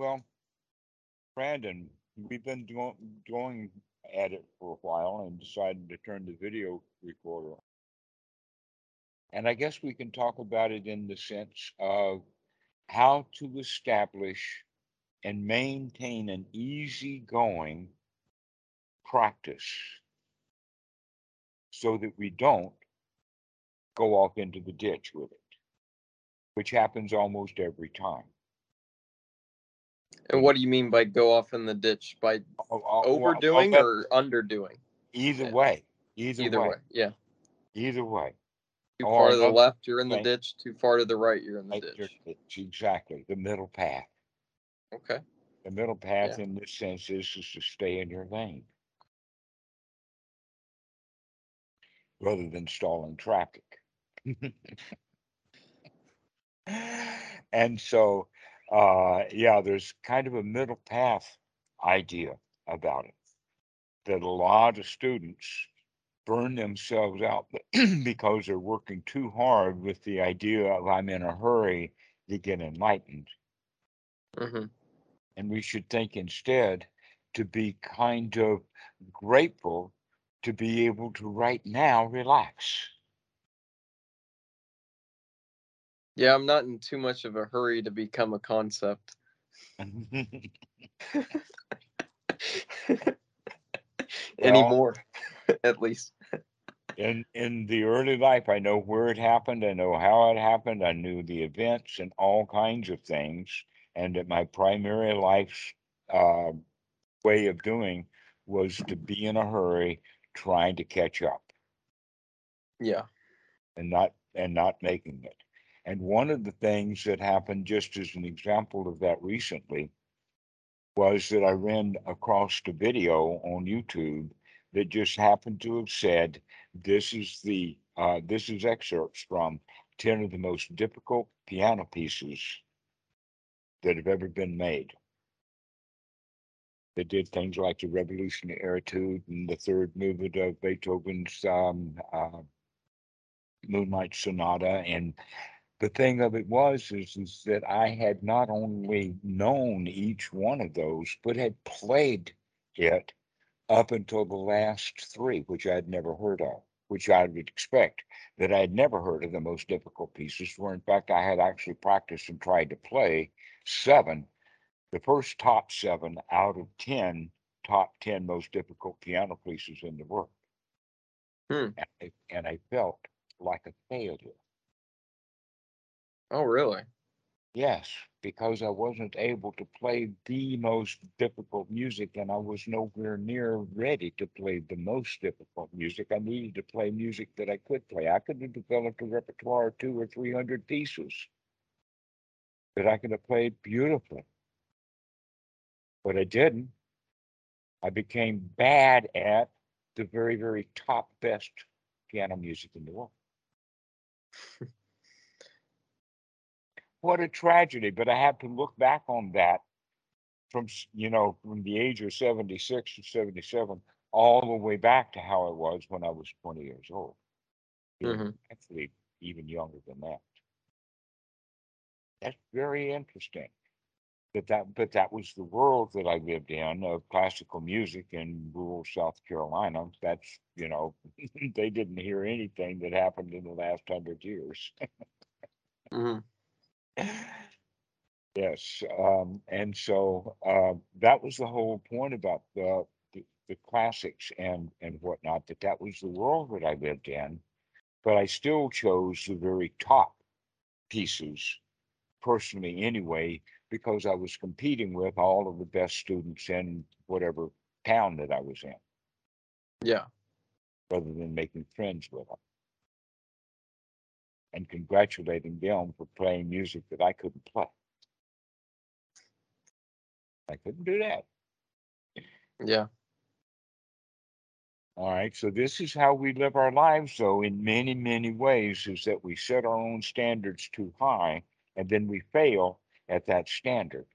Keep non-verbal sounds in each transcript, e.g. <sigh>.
Well, Brandon, we've been going at it for a while and decided to turn the video recorder on. And I guess we can talk about it in the sense of how to establish and maintain an easygoing practice so that we don't go off into the ditch with it, which happens almost every time. And what do you mean by go off in the ditch? By Oh, oh, overdoing or underdoing? Either yeah. way, either, Either way, way, yeah. either way. Too Or far to the left, you're in the ditch. Too far to the right, you're in the Right, ditch. you're- Exactly, the middle path. Okay. The middle path in this sense is just to stay in your lane. Rather than stalling traffic. <laughs> And so, uh, yeah, there's kind of a middle path idea about it. That a lot of students burn themselves out <clears throat> because they're working too hard with the idea of I'm in a hurry to get enlightened. hmm And we should think instead to be kind of grateful to be able to right now relax. Yeah, I'm not in too much of a hurry to become a concept. <laughs> Anymore, <laughs> at least. in in the early life, I know where it happened, I know how it happened, I knew the events and all kinds of things, and that my primary life's uh, way of doing was to be in a hurry, trying to catch up. Yeah. and not and not making it. And one of the things that happened, just as an example of that recently, was that I ran across a video on YouTube that just happened to have said, "This is the uh, this is excerpts from ten of the most difficult piano pieces that have ever been made." They did things like the Revolutionary Etude and the third movement of Beethoven's um, uh, Moonlight Sonata. And the thing of it was is, is that I had not only known each one of those, but had played it up until the last three, which I had never heard of, which I would expect that I had never heard of the most difficult pieces, where in fact I had actually practiced and tried to play seven, the first top seven out of 10 top 10 most difficult piano pieces in the world. Hmm. And, I, and I felt like a failure. Oh, really? Yes, because I wasn't able to play the most difficult music and I was nowhere near ready to play the most difficult music. I needed to play music that I could play. I could have developed a repertoire of two or three hundred pieces that I could have played beautifully. But I didn't. I became bad at the very, very top best piano music in the world. <laughs> what a tragedy. But I have to look back on that from, you know, from the age of 76 to 77, all the way back to how I was when I was 20 years old. Mhm. Actually, even younger than that. That's very interesting. But that, but that was the world that I lived in of classical music in rural South Carolina. That's, you know, <laughs> they didn't hear anything that happened in the last hundred years. <laughs> hmm Yes, um, and so, uh, that was the whole point about the, the, the classics and, and whatnot, that that was the world that I lived in. But I still chose the very top pieces personally anyway, because I was competing with all of the best students in whatever town that I was in, Yeah. rather than making friends with them. And congratulating them for playing music that I couldn't play. I couldn't do that. Yeah. All right, so this is how we live our lives, though, in many, many ways, is that we set our own standards too high and then we fail at that standard.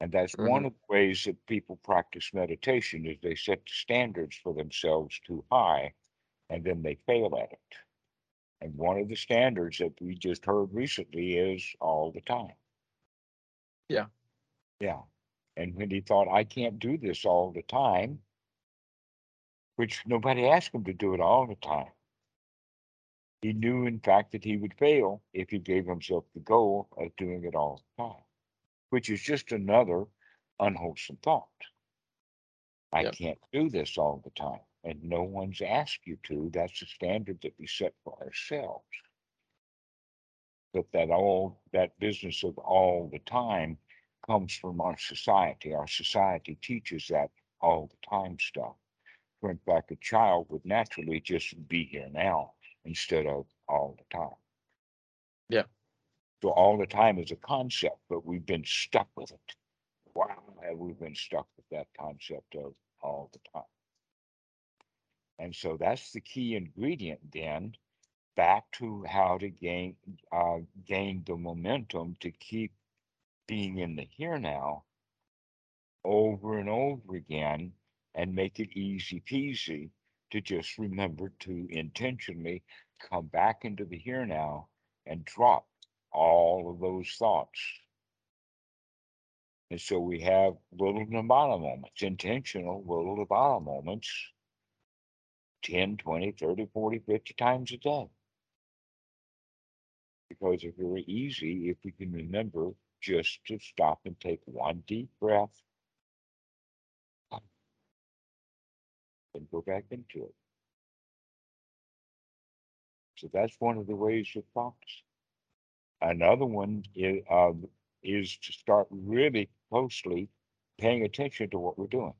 And that's mm-hmm. one of the ways that people practice meditation is they set the standards for themselves too high and then they fail at it. And one of the standards that we just heard recently is all the time. Yeah. Yeah. And when he thought, I can't do this all the time, which nobody asked him to do it all the time. He knew, in fact, that he would fail if he gave himself the goal of doing it all the time, which is just another unwholesome thought. I Yep. can't do this all the time, and no one's asked you to. That's the standard that we set for ourselves. But that all that business of all the time comes from our society. Our society teaches that all the time stuff. In fact, a child would naturally just be here now instead of all the time. Yeah. So all the time is a concept, but we've been stuck with it. Wow, have we been stuck with that concept of all the time? And so that's the key ingredient then back to how to gain uh, gain the momentum to keep being in the here now over and over again and make it easy peasy to just remember to intentionally come back into the here now and drop all of those thoughts. And so we have little Nirvana moments, intentional little Nirvana moments 10, 20, 30, 40, 50 times a day. Because it's very easy if we can remember just to stop and take one deep breath and go back into it. So that's one of the ways of focus. Another one is, uh, is to start really closely paying attention to what we're doing.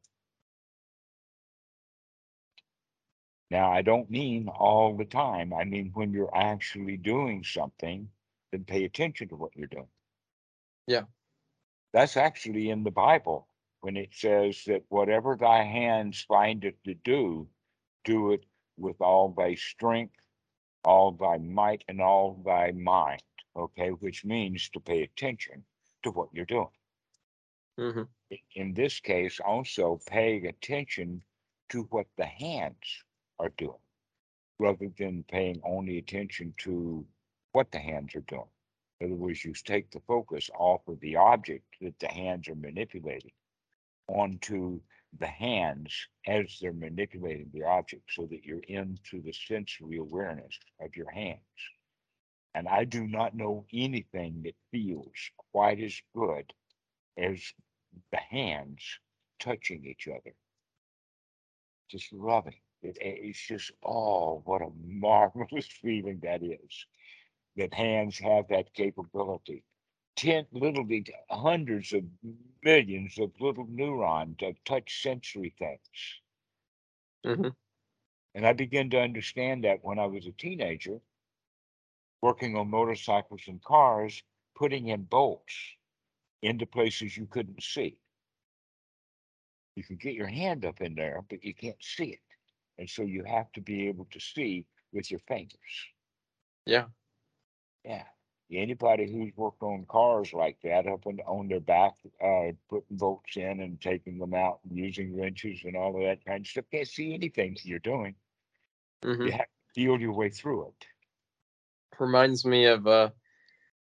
Now, I don't mean all the time. I mean when you're actually doing something, then pay attention to what you're doing. Yeah. That's actually in the Bible when it says that whatever thy hands findeth to do, do it with all thy strength, all thy might, and all thy mind. Okay, which means to pay attention to what you're doing. hmm In this case, also paying attention to what the hands are doing rather than paying only attention to what the hands are doing. In other words, you take the focus off of the object that the hands are manipulating onto the hands as they're manipulating the object so that you're into the sensory awareness of your hands. And I do not know anything that feels quite as good as the hands touching each other. Just loving. It, it's just, oh, what a marvelous <laughs> feeling that is. That hands have that capability. Ten, literally hundreds of millions of little neurons of touch sensory things. hmm And I began to understand that when I was a teenager, working on motorcycles and cars, putting in bolts into places you couldn't see. You can get your hand up in there, but you can't see it. And so you have to be able to see with your fingers. Yeah. Yeah. Anybody who's worked on cars like that up on, on their back, uh, putting bolts in and taking them out and using wrenches and all of that kind of stuff can't see anything you're doing. hmm You have to feel your way through it. Reminds me of uh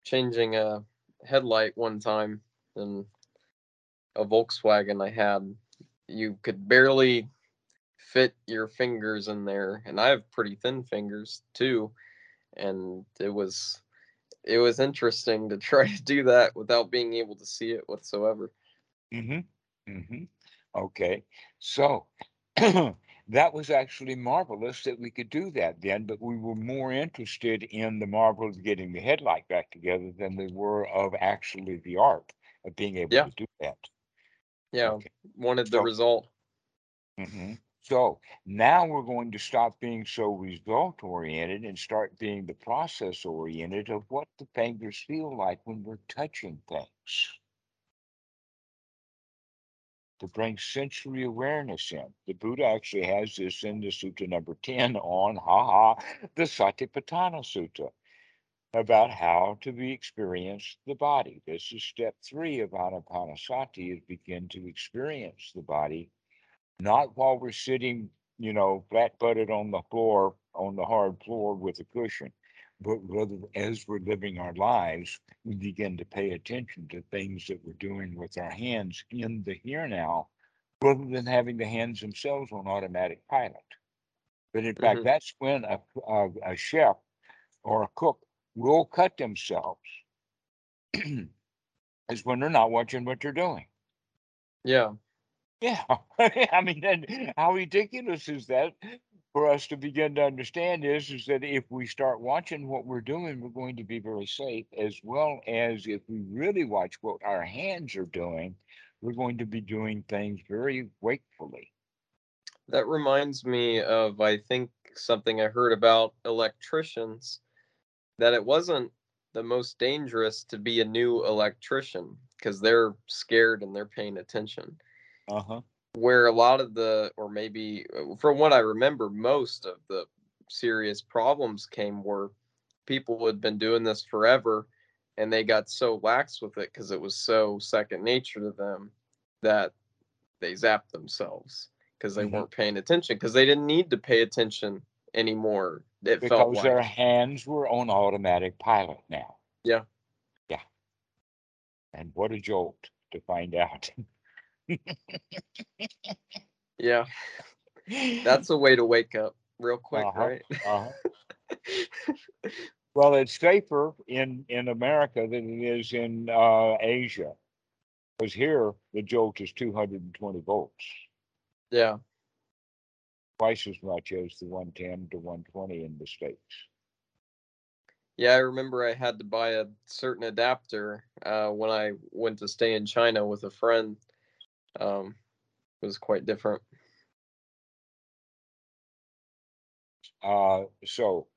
changing a headlight one time in a Volkswagen I had. You could barely fit your fingers in there, and I have pretty thin fingers too. And it was it was interesting to <laughs> try to do that without being able to see it whatsoever. Mm-hmm. Mm-hmm. Okay. So <clears throat> that was actually marvelous that we could do that then, but we were more interested in the marvel of getting the headlight back together than we were of actually the art of being able Yeah. to do that. Yeah, Okay. wanted the So- result. hmm So now we're going to stop being so result oriented and start being the process oriented of what the fingers feel like when we're touching things. To bring sensory awareness in. The Buddha actually has this in the Sutta number 10 on, haha, the Satipatthana Sutta about how to be experience the body. This is step three of Anapanasati is begin to experience the body not while we're sitting, you know, flat butted on the floor, on the hard floor with a cushion, but rather as we're living our lives, we begin to pay attention to things that we're doing with our hands in the here now, rather than having the hands themselves on automatic pilot. But in fact, Mhm. that's when a, a, a chef or a cook will cut themselves. <clears throat> is when they're not watching what they're doing. Yeah. Yeah, <laughs> I mean, and how ridiculous is that for us to begin to understand is, is that if we start watching what we're doing, we're going to be very safe, as well as if we really watch what our hands are doing, we're going to be doing things very wakefully. That reminds me of, I think, something I heard about electricians that it wasn't the most dangerous to be a new electrician because they're scared and they're paying attention. Uh huh. Where a lot of the, or maybe uh, from what I remember, most of the serious problems came were people had been doing this forever and they got so lax with it because it was so second nature to them that they zapped themselves because they Mhm. weren't paying attention because they didn't need to pay attention anymore. It felt Because their hands were on automatic pilot now. Yeah. Yeah. And what a jolt to find out. yeah, <laughs> that's a way to wake up real quick, Uh-huh. right? Uh-huh. <laughs> Well, it's safer in, in America than it is in, uh, Asia. Because here, the jolt is two hundred and twenty volts, yeah, twice as much as the one ten to one twenty in the States. yeah. I remember I had to buy a certain adapter uh, when I went to stay in China with a friend. Um, it was quite different. Uh, so,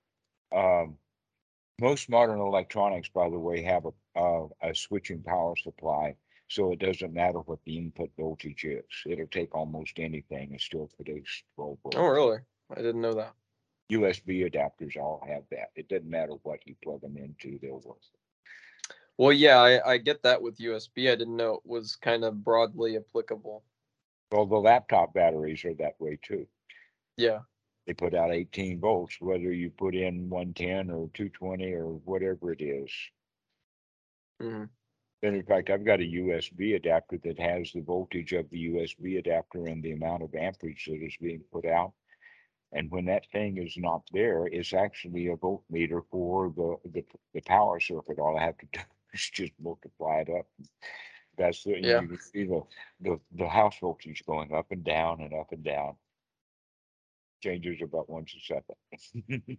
um, most modern electronics, by the way, have a, uh, a switching power supply. So it doesn't matter what the input voltage is. It'll take almost anything and still produce twelve volts. Oh, really? I didn't know that. USB adapters all have that. It doesn't matter what you plug them into, they'll work. Well, yeah, I, I get that with USB. I didn't know it was kind of broadly applicable. Well, the laptop batteries are that way too. Yeah, They put out eighteen volts, whether you put in one ten or two twenty or whatever it is. hmm And in fact, I've got a USB adapter that has the voltage of the USB adapter and the amount of amperage that is being put out. And when that thing is not there, it's actually a voltmeter for the, the, the power circuit. All I have to <laughs> do is just multiply it up. That's the, Yeah. you see the, the, the house voltage going up and down and up and down. Changes about once a second. <laughs>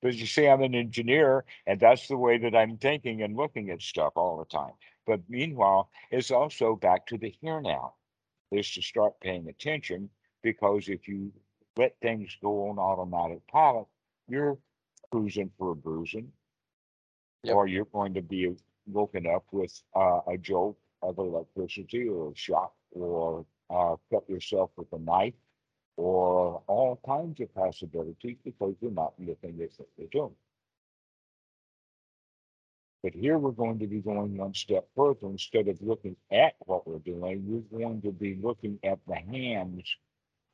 But you see, I'm an engineer and that's the way that I'm thinking and looking at stuff all the time. But meanwhile, it's also back to the here now. Is to start paying attention because if you let things go on automatic pilot, you're cruising for a bruising. Yep. Or you're going to be woken up with uh, a jolt of electricity or a shock or uh, cut yourself with a knife or all kinds of possibilities because you're not looking at what you're doing. But here we're going to be going one step further. Instead of looking at what we're doing, we're going to be looking at the hands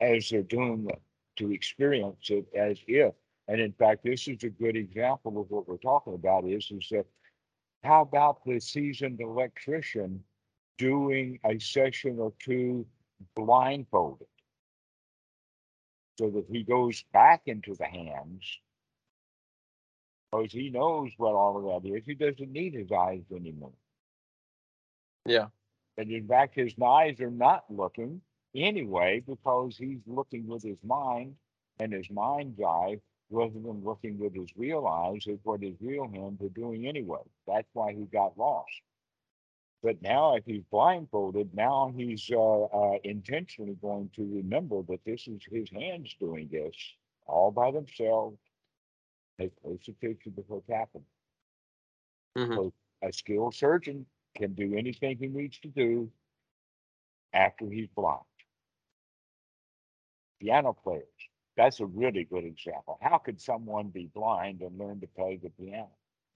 as they're doing it to experience it as if. And in fact, this is a good example of what we're talking about is, is that how about the seasoned electrician doing a session or two blindfolded? So that he goes back into the hands because he knows what all of that is. He doesn't need his eyes anymore. yeah, And in fact, his eyes are not looking anyway because he's looking with his mind and his mind's eye rather than looking with his real eyes at what his real hands are doing anyway. That's why he got lost. But now, if he's blindfolded, now he's uh, uh, intentionally going to remember that this is his hands doing this all by themselves. Pay close attention to what's happening. hmm So a skilled surgeon can do anything he needs to do after he's blind. Piano players, that's a really good example. How could someone be blind and learn to play the piano?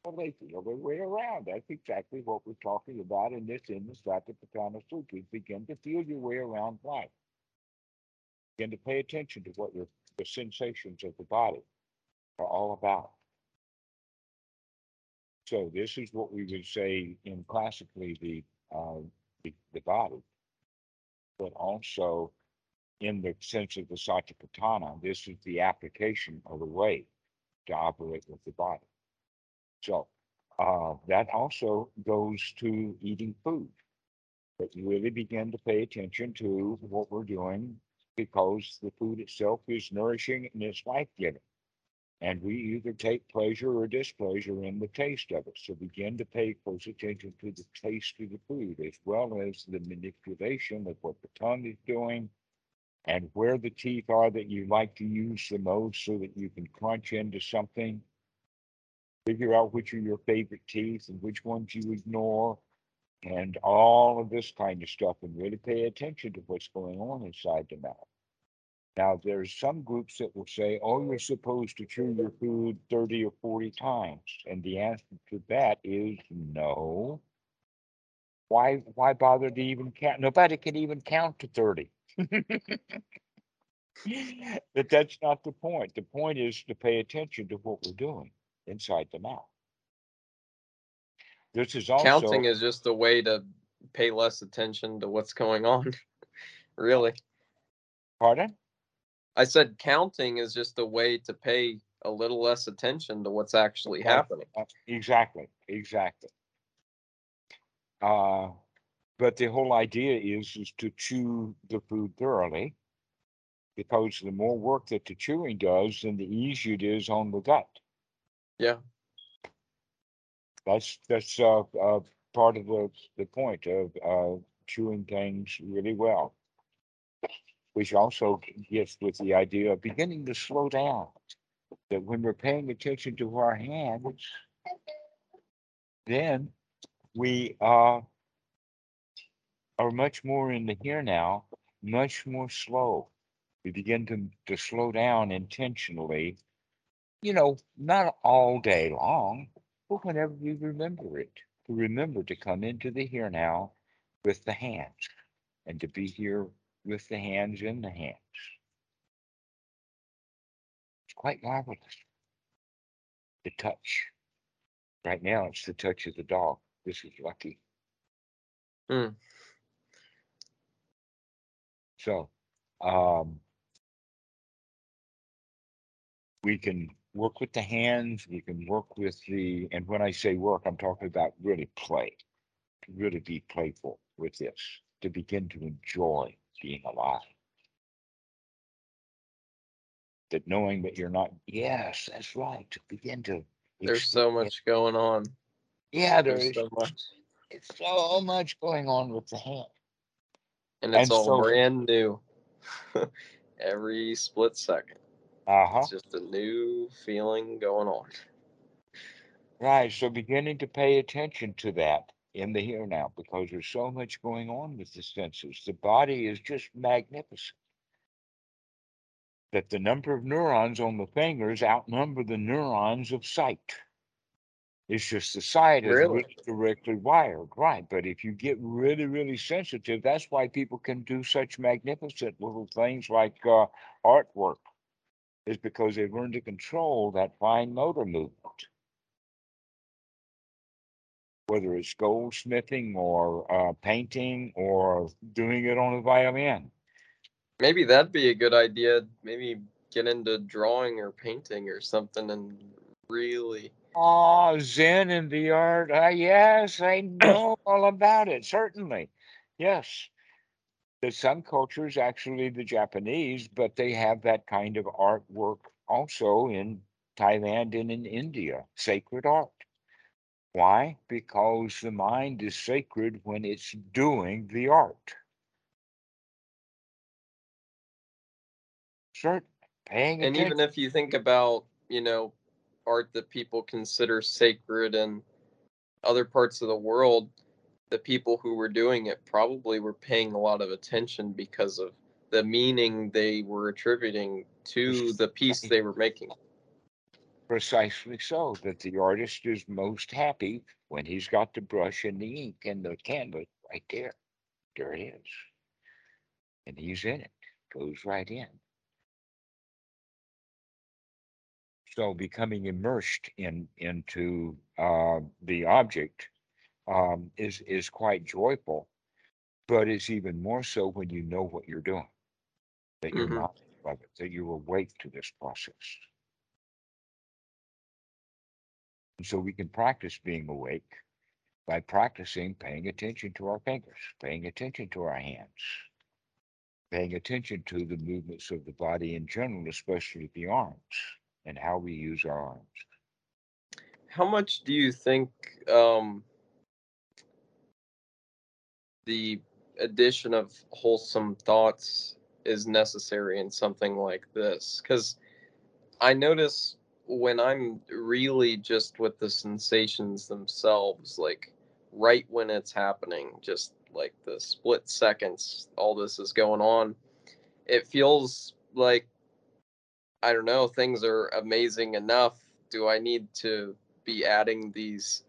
Well, they feel their way around. That's exactly what we're talking about in this in the Satipatthana Sutras. Begin to feel your way around life. Begin to pay attention to what your the sensations of the body. are all about. So this is what we would say in classically the, uh, the, the body. But also in the sense of the Satipatthana, this is the application of the way to operate with the body. So, uh, that also goes to eating food. But you really begin to pay attention to what we're doing because the food itself is nourishing and it's life giving. And we either take pleasure or displeasure in the taste of it. So begin to pay close attention to the taste of the food as well as the manipulation of what the tongue is doing and where the teeth are that you like to use the most so that you can crunch into something. Figure out which are your favorite teeth and which ones you ignore and all of this kind of stuff and really pay attention to what's going on inside the mouth. Now, there's some groups that will say, oh, you're supposed to chew your food 30 or 40 times. And the answer to that is no. Why, why bother to even count? Nobody can even count to 30. <laughs> but that's not the point. The point is to pay attention to what we're doing inside the mouth. This is also Counting is just a way to pay less attention to what's going on. <laughs> really. pardon? I said counting is just a way to pay a little less attention to what's actually happening. Uh, Exactly, exactly. Uh, but the whole idea is, is to chew the food thoroughly. Because the more work that the chewing does, then the easier it is on the gut. Yeah. That's, that's, uh, uh, part of the, the point of, uh, chewing things really well. Which also gets with the idea of beginning to slow down. That when we're paying attention to our hands, then we, uh, are much more in the here now, much more slow. We begin to, to slow down intentionally, you know, not all day long, but whenever we remember it, to remember to come into the here now with the hands and to be here with the hands in the hands. It's quite marvelous. The touch. Right now, it's the touch of the dog. This is lucky. Hmm. So, um, we can work with the hands, we can work with the, and when I say work, I'm talking about really play. To really be playful with this, to begin to enjoy being alive. That knowing that you're not, yes, that's right, to begin to. There's so much going on. Yeah, there There's is so much. it's so much going on with the hand. And it's And all so- brand new. <laughs> Every split second. Uh-huh. It's just a new feeling going on. Right, so beginning to pay attention to that in the here now, because there's so much going on with the senses. The body is just magnificent. That the number of neurons on the fingers outnumber the neurons of sight. It's just the sight is Really? directly wired, right? But if you get really, really sensitive, that's why people can do such magnificent little things like uh, artwork, is because they've learned to control that fine motor movement whether it's goldsmithing or uh, painting or doing it on a violin. Maybe that'd be a good idea. Maybe get into drawing or painting or something and really Oh, Zen and the art. Uh, yes, I know all about it. Certainly. Yes. The Zen culture is actually the Japanese, but they have that kind of artwork also in Thailand and in India, sacred art. Why? Because the mind is sacred when it's doing the art. Certain paying and attention. even if you think about, you know, art that people consider sacred in other parts of the world, the people who were doing it probably were paying a lot of attention because of the meaning they were attributing to the piece they were making. Precisely so, that the artist is most happy when he's got the brush and the ink and the canvas right there. There it is. And he's in it, goes right in. so becoming immersed in into uh, the object um, is is quite joyful, but it's even more so when you know what you're doing, that you're Mhm. not of it, that you're awake to this process. And so we can practice being awake by practicing paying attention to our fingers, paying attention to our hands, paying attention to the movements of the body in general, especially the arms and how we use our arms. How much do you think um, the addition of wholesome thoughts is necessary in something like this? Because I notice when I'm really just with the sensations themselves, like right when it's happening, just like the split seconds all this is going on, it feels like I don't know, things are amazing enough. Do I need to be adding these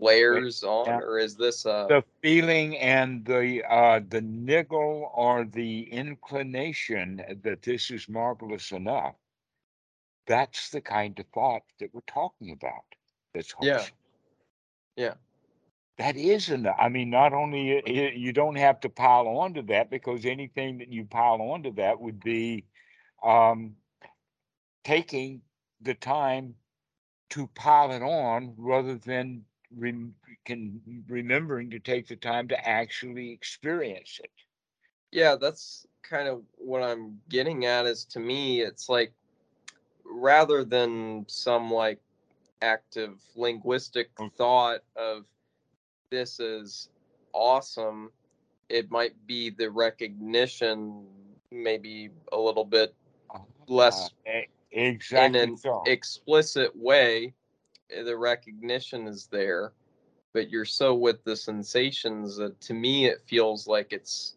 layers on, yeah. or is this a The feeling and the uh, the niggle or the inclination that this is marvelous enough. That's the kind of thought that we're talking about. That's Yeah. Yeah. That is enough. I mean, not only you don't have to pile onto that because anything that you pile onto that would be um, taking the time to pile it on rather than rem- can remembering to take the time to actually experience it. Yeah, that's kind of what I'm getting at is to me it's like rather than some like active linguistic Mm. thought of this is awesome, it might be the recognition maybe a little bit Less Uh, e- in an so. explicit way. Eh, The recognition is there, but you're so with the sensations that to me it feels like it's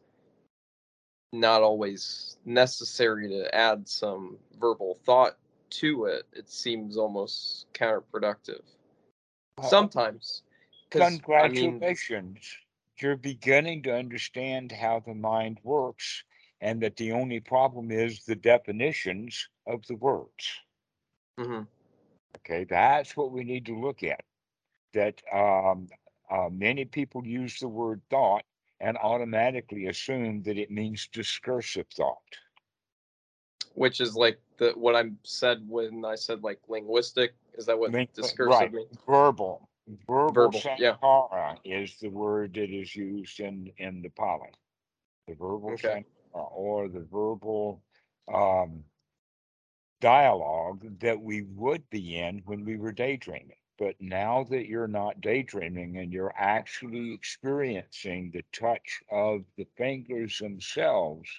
not always necessary to add some verbal thought to it. It seems almost counterproductive Well, sometimes. 'cause, I mean, Congratulations. You're beginning to understand how the mind works and that the only problem is the definitions of the words. mhm, Okay, that's what we need to look at. That um, uh, many people use the word thought and automatically assume that it means discursive thought. which is like the what I said when I said like linguistic. Is that what Link- discursive right, means? verbal. Verbal, Verbal, yeah. is the word that is used in, in the Pali. The verbal Okay. sankhara or the verbal um, dialogue that we would be in when we were daydreaming. But now that you're not daydreaming and you're actually experiencing the touch of the fingers themselves,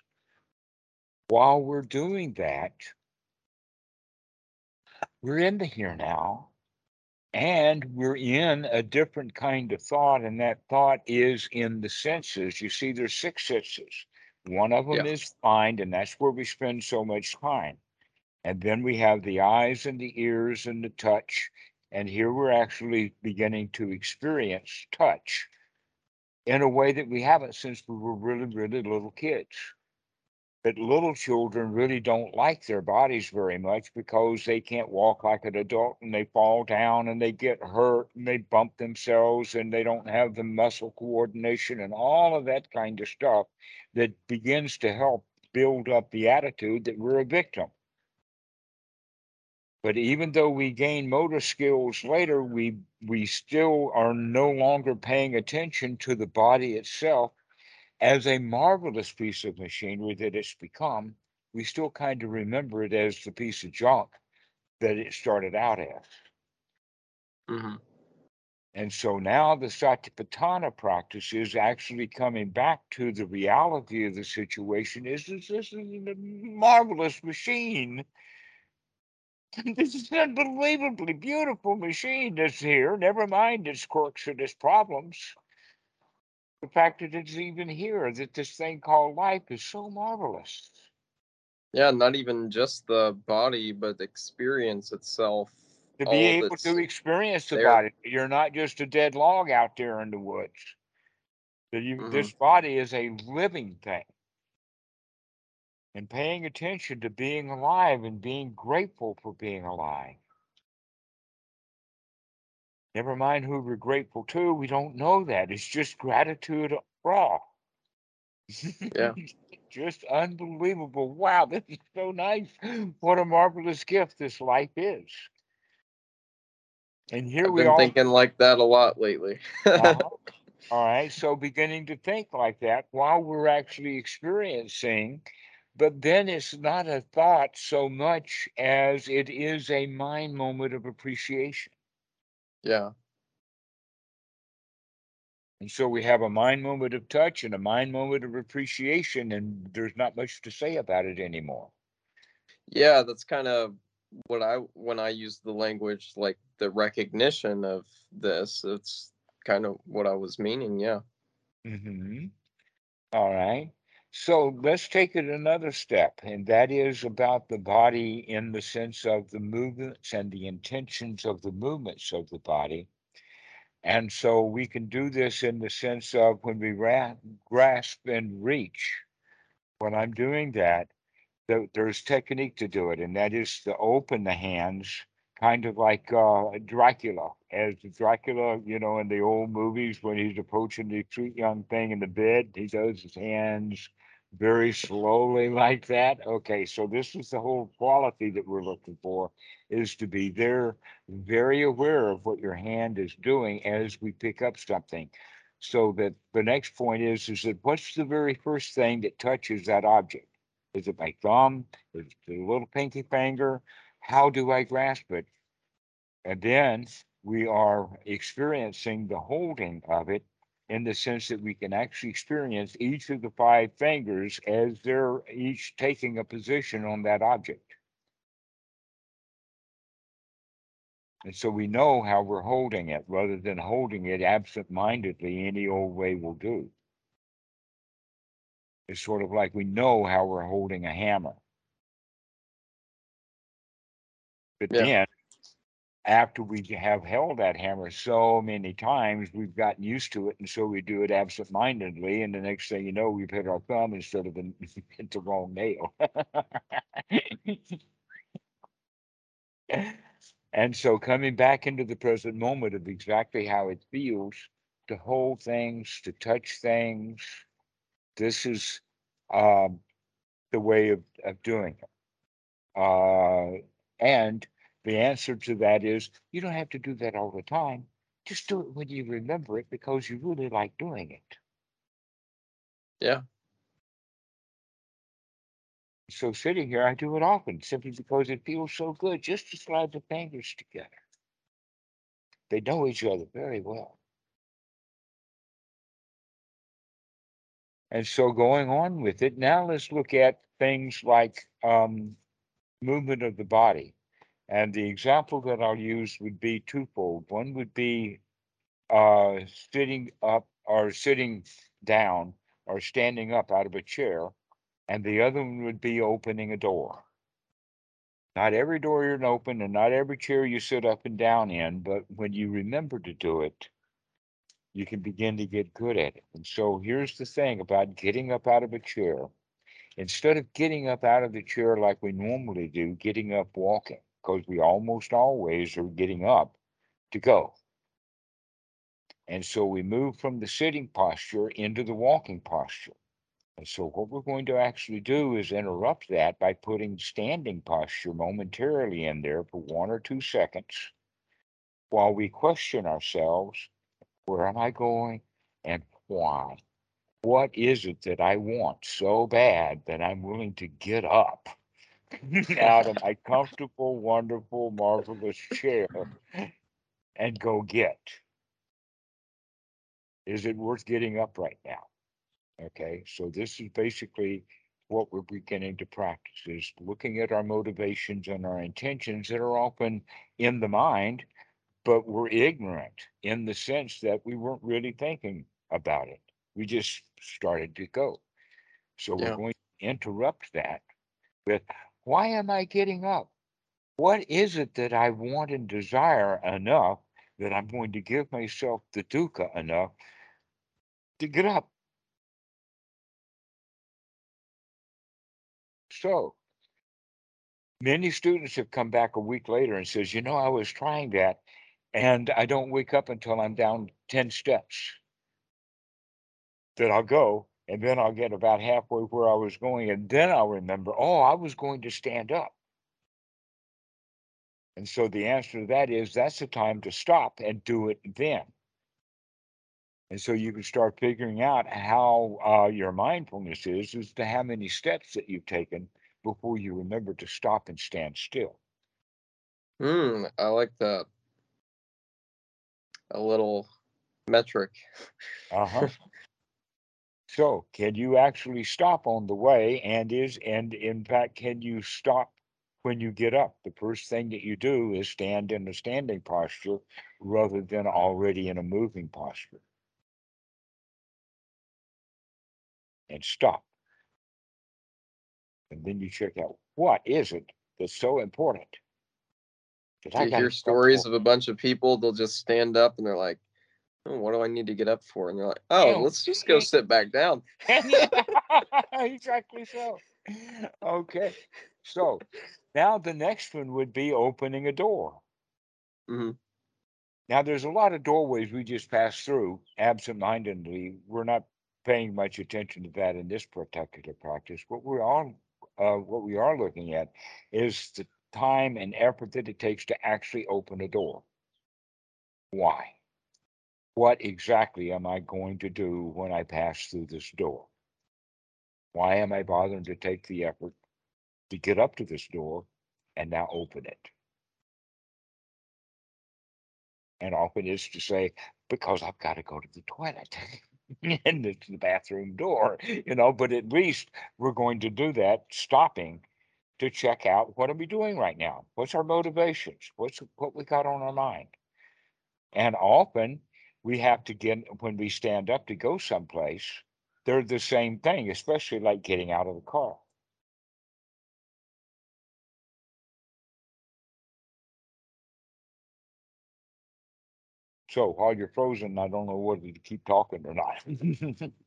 while we're doing that, we're in the here now and we're in a different kind of thought and that thought is in the senses you see there's six senses one of them Yeah. is mind and that's where we spend so much time and then we have the eyes and the ears and the touch and here we're actually beginning to experience touch in a way that we haven't since we were really really little kids but little children really don't like their bodies very much because they can't walk like an adult and they fall down and they get hurt and they bump themselves and they don't have the muscle coordination and all of that kind of stuff that begins to help build up the attitude that we're a victim. But even though we gain motor skills later, we we still are no longer paying attention to the body itself as a marvelous piece of machinery that it's become, we still kind of remember it as the piece of junk that it started out as. hmm And so now the Satipatthana practice is actually coming back to the reality of the situation is this, this is a marvelous machine. <laughs> this is an unbelievably beautiful machine that's here. Never mind its quirks and its problems. The fact that it's even here, that this thing called life is so marvelous. Yeah, not even just the body, but experience itself. to be able to experience the there. body. You're not just a dead log out there in the woods. That you, Mhm. this body is a living thing. And paying attention to being alive and being grateful for being alive. Never mind who we're grateful to. We don't know that. It's just gratitude raw. Yeah. <laughs> just unbelievable. Wow, this is so nice. What a marvelous gift this life is. And here I've we been are. thinking like that a lot lately. Uh-huh. <laughs> All right. So beginning to think like that while we're actually experiencing, but then it's not a thought so much as it is a mind moment of appreciation. yeah. And so we have a mind moment of touch and a mind moment of appreciation, and there's not much to say about it anymore. Yeah, that's kind of what I when I use the language like the recognition of this, it's kind of what I was meaning, yeah. hmm All right. So let's take it another step, and that is about the body in the sense of the movements and the intentions of the movements of the body. And so we can do this in the sense of when we ra- grasp and reach. When I'm doing that, th- there's technique to do it, and that is to open the hands, kind of like uh, Dracula. As Dracula, you know, in the old movies, when he's approaching the sweet young thing in the bed, he does his hands very slowly <laughs> like that. Okay, so this is the whole quality that we're looking for is to be there, very aware of what your hand is doing as we pick up something. So that the next point is is that what's the very first thing that touches that object? Is it my thumb? Is it the little pinky finger? How do I grasp it? And then we are experiencing the holding of it in the sense that we can actually experience each of the five fingers as they're each taking a position on that object. And so we know how we're holding it rather than holding it absent-mindedly any old way will do. It's sort of like we know how we're holding a hammer. But Yeah. then, after we have held that hammer so many times, we've gotten used to it, and so we do it absent-mindedly, and the next thing you know, we've hit our thumb instead of the, <laughs> the wrong nail. <laughs> And so coming back into the present moment of exactly how it feels to hold things, to touch things, this is um, the way of, of doing it. Uh, and the answer to that is you don't have to do that all the time. Just do it when you remember it because you really like doing it. Yeah. So sitting here, I do it often simply because it feels so good just to slide the fingers together. They know each other very well. And so going on with it, now let's look at things like um, movement of the body. And the example that I'll use would be twofold. One would be uh, sitting up or sitting down or standing up out of a chair. And the other one would be opening a door. Not every door you open and not every chair you sit up and down in, but when you remember to do it, you can begin to get good at it. And so here's the thing about getting up out of a chair. Instead of getting up out of the chair like we normally do, getting up walking, because we almost always are getting up to go. And so we move from the sitting posture into the walking posture. And so what we're going to actually do is interrupt that by putting standing posture momentarily in there for one or two seconds while we question ourselves, where am I going and why? What is it that I want so bad that I'm willing to get up out of my comfortable, wonderful, marvelous chair and go get? Is it worth getting up right now? Okay, so this is basically what we're beginning to practice is looking at our motivations and our intentions that are often in the mind, but we're ignorant in the sense that we weren't really thinking about it. We just started to go. So we're going to interrupt that with why am I getting up? What is it that I want and desire enough that I'm going to give myself the dukkha enough to get up? So many students have come back a week later and says, you know, I was trying that And I don't wake up until I'm down ten steps. That I'll go, and then I'll get about halfway where I was going, and then I'll remember, oh, I was going to stand up. And so the answer to that is that's the time to stop and do it then. And so you can start figuring out how uh, your mindfulness is, as to how many steps that you've taken before you remember to stop and stand still. Hmm, I like that. A little metric. Uh-huh. <laughs> so can you actually stop on the way? And is and in fact, can you stop when you get up? The first thing that you do is stand in a standing posture rather than already in a moving posture. And stop. And then you check out what is it that's so important? that Do I you hear stories of a bunch of people? They'll just stand up and they're like, oh, "What do I need to get up for?" And they're like, "Oh, Ew. let's just go sit back down." <laughs> exactly so. Okay. So now the next one would be opening a door. hmm Now there's a lot of doorways we just pass through absentmindedly. We're not paying much attention to that in this particular practice. What we are uh, what we are looking at is the time and effort that it takes to actually open a door. Why? What exactly am I going to do when I pass through this door? Why am I bothering to take the effort to get up to this door and now open it? And often it's to say, because I've got to go to the toilet. <laughs> and it's the bathroom door, you know, but at least we're going to do that, stopping to check out what are we doing right now? What's our motivations? What's what we got on our mind? And often we have to get when we stand up to go someplace, they're the same thing, especially like getting out of the car. So while you're frozen, I don't know whether to keep talking or not. <laughs>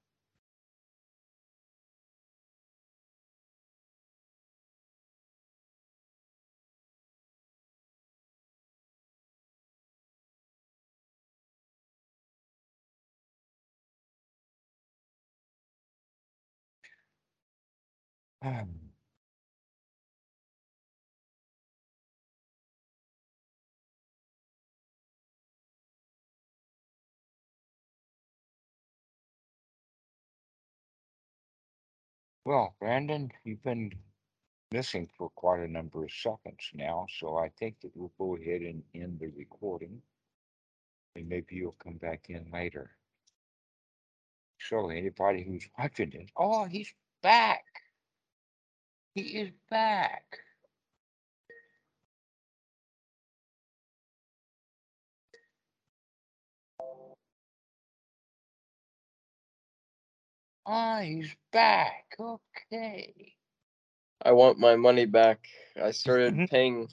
Um, Well, Brandon, you've been missing for quite a number of seconds now, so I think that we'll go ahead and end the recording. And maybe you'll come back in later. So anybody who's watching this, oh, he's back. He is back. Ah, he's back. Okay. I want my money back. I started paying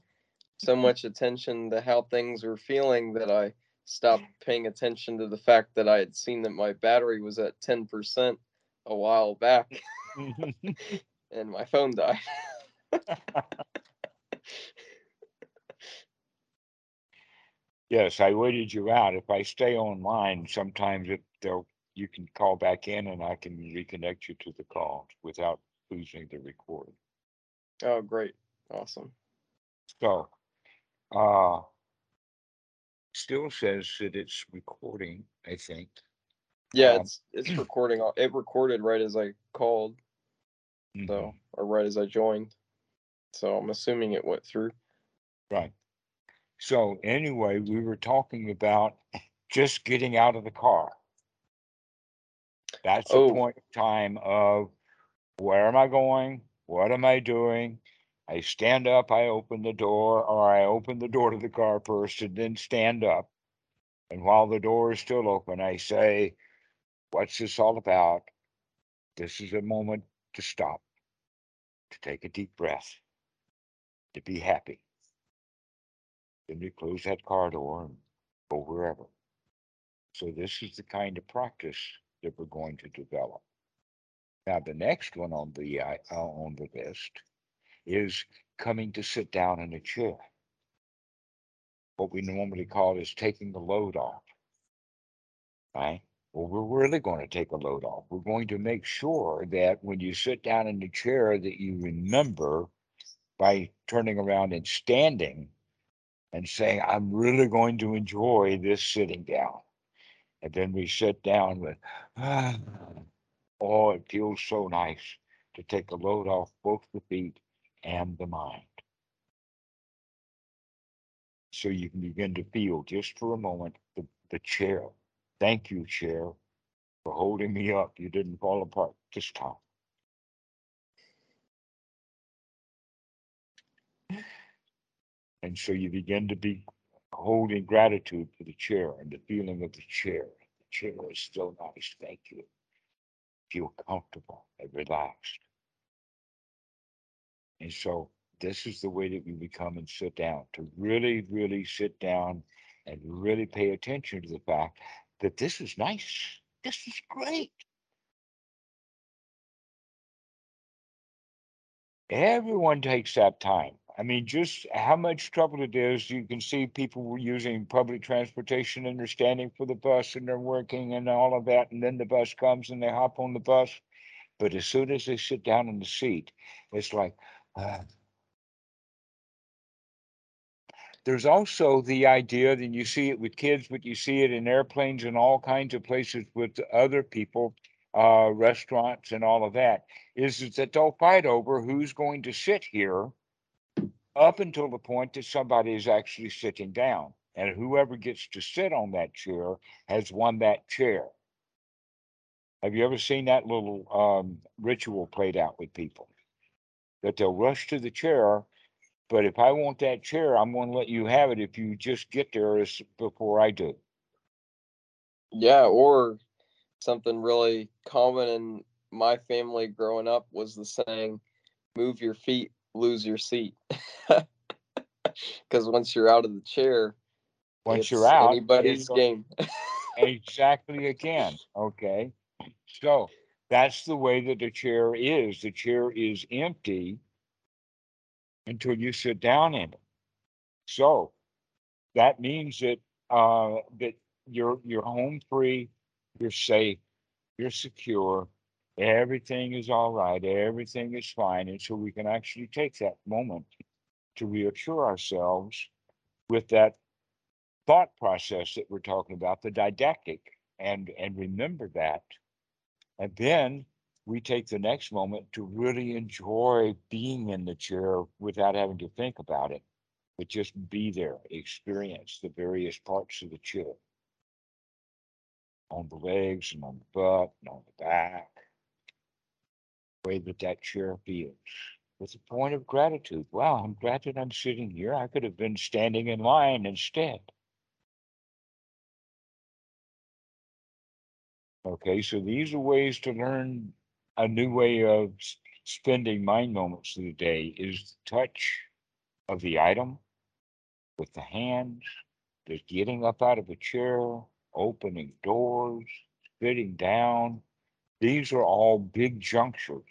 so much attention to how things were feeling that I stopped paying attention to the fact that I had seen that my battery was at 10% a while back <laughs> and my phone died. <laughs> yes, I waited you out. If I stay online, sometimes it they'll you can call back in and I can reconnect you to the call without losing the recording. Oh, great. Awesome. So, uh, still says that it's recording, I think. Yeah, Um, it's it's recording. It recorded right as I called, mhm, so or right as I joined. So I'm assuming it went through. Right. So anyway, we were talking about <laughs> just getting out of the car. That's a Oh. point in time of where am I going? What am I doing? I stand up, I open the door, or I open the door to the car first and then stand up. And while the door is still open, I say, What's this all about? This is a moment to stop, to take a deep breath, to be happy. Then we close that car door and go wherever. So this is the kind of practice that we're going to develop. Now, the next one on the uh, on the list is coming to sit down in a chair. what we normally call is taking the load off. Right? Well, we're really going to take a load off. We're going to make sure that when you sit down in the chair that you remember by turning around and standing and saying, I'm really going to enjoy this sitting down. And then we sit down with, ah, <sighs> oh, it feels so nice to take a load off both the feet and the mind. So you can begin to feel just for a moment the, the chair. Thank you, chair, for holding me up. You didn't fall apart this time. And so you begin to be holding gratitude for the chair and the feeling of the chair. The chair is so nice. Thank you. Feel comfortable and relaxed. And so this is the way that we become and sit down to really, really sit down and really pay attention to the fact that this is nice. This is great. Everyone takes that time. I mean, just how much trouble it is. You can see people using public transportation and they're standing for the bus and they're working and all of that. And then the bus comes and they hop on the bus. But as soon as they sit down in the seat, it's like, uh, there's also the idea that you see it with kids, but you see it in airplanes and all kinds of places with other people, uh, restaurants and all of that, is, that they'll fight over who's going to sit here up until the point that somebody is actually sitting down. And whoever gets to sit on that chair has won that chair. Have you ever seen that little um, ritual played out with people? That they'll rush to the chair, but if I want that chair, I'm going to let you have it if you just get there before I do. Yeah, or something really common in my family growing up was the saying, move your feet, lose your seat. <laughs> Because once you're out of the chair, Once it's you're out, anybody's it's game. <laughs> exactly again. Okay. So that's the way that the chair is. The chair is empty until you sit down in it. So that means that uh that you're you're home free, you're safe, you're secure, everything is all right, everything is fine. And so we can actually take that moment to reassure ourselves with that thought process that we're talking about, the didactic, and and remember that. And then we take the next moment to really enjoy being in the chair without having to think about it, but just be there, experience the various parts of the chair. On the legs and on the butt and on the back. the Way that that chair feels. With a point of gratitude. Wow, I'm glad that I'm sitting here. I could have been standing in line instead. Okay, so these are ways to learn a new way of spending mind moments of the day is the touch of the item with the hands, the getting up out of a chair, opening doors, sitting down. These are all big junctures.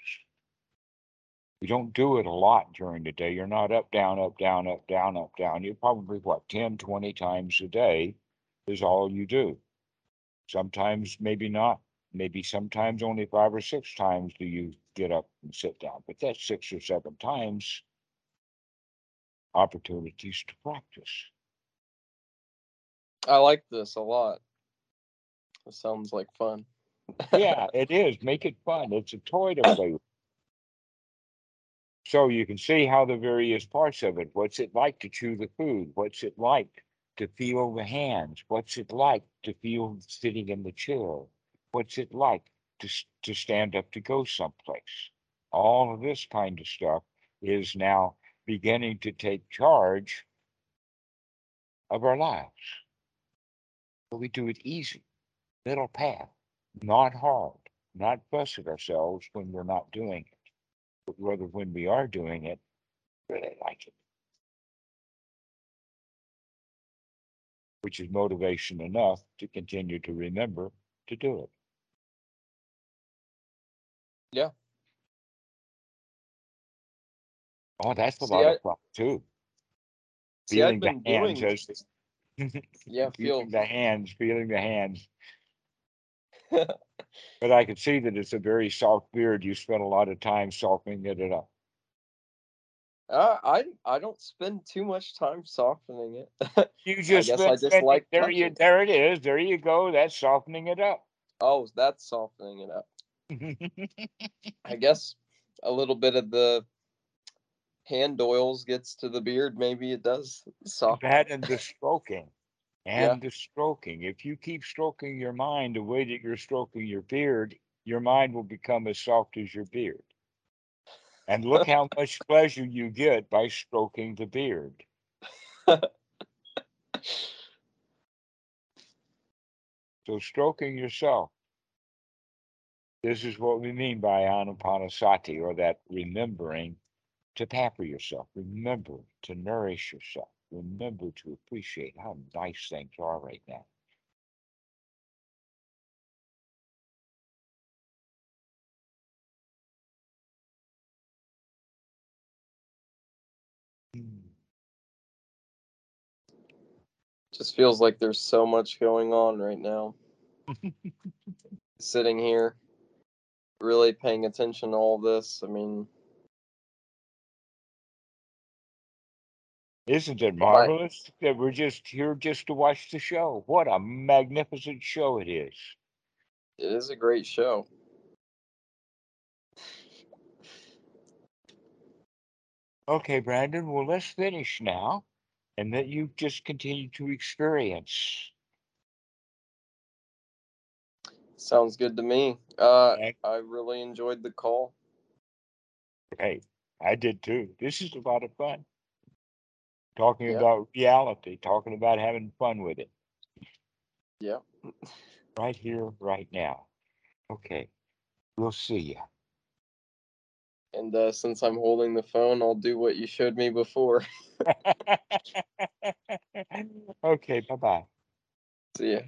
You don't do it a lot during the day. You're not up, down, up, down, up, down, up, down. You're probably what, 10, 20 times a day is all you do. Sometimes maybe not. Maybe sometimes only five or six times do you get up and sit down, but that's six or seven times opportunities to practice. I like this a lot. It sounds like fun. Yeah, it is. Make it fun. It's a toy to play with. So you can see how the various parts of it, what's it like to chew the food? What's it like to feel the hands? What's it like to feel sitting in the chair? What's it like to, to stand up to go someplace? All of this kind of stuff is now beginning to take charge of our lives. But we do it easy, middle path, not hard, not fuss at ourselves when we're not doing it. But rather when we are doing it, really like it. Which is motivation enough to continue to remember to do it. Yeah. Oh, that's a See, lot I- of fun too. See, Feeling the hands <laughs> Yeah, feel <laughs> Feeling the hands, feeling the hands. <laughs> But I can see that it's a very soft beard. You spent a lot of time softening it up. uh, I I don't spend too much time softening it. You just guess I just spending- like there you there it is. There you go. That's softening it up. oh, that's softening it up. <laughs> I guess a little bit of the hand oils gets to the beard. Maybe it does soften. that and the stroking. <laughs> Yeah. And the stroking. If you keep stroking your mind the way that you're stroking your beard, your mind will become as soft as your beard. And look how <laughs> much pleasure you get by stroking the beard. So stroking yourself. This is what we mean by anapanasati, or that remembering to pamper yourself. Remember to nourish yourself. Remember to appreciate how nice things are right now. Just feels like there's so much going on right now. <laughs> Sitting here, really paying attention to all this. I mean, Isn't it marvelous that we're just here just to watch the show? What a magnificent show it is. it is a great show. Okay, Brandon, well, let's finish now and let you just continue to experience. Sounds good to me. Uh. I really enjoyed the call. Hey, I did too. This is a lot of fun. Talking Yeah. about reality, talking about having fun with it Yeah. <laughs> right here, right now. Okay, we'll see you. And uh, since I'm holding the phone, I'll do what you showed me before. <laughs> <laughs> okay, bye bye. See ya.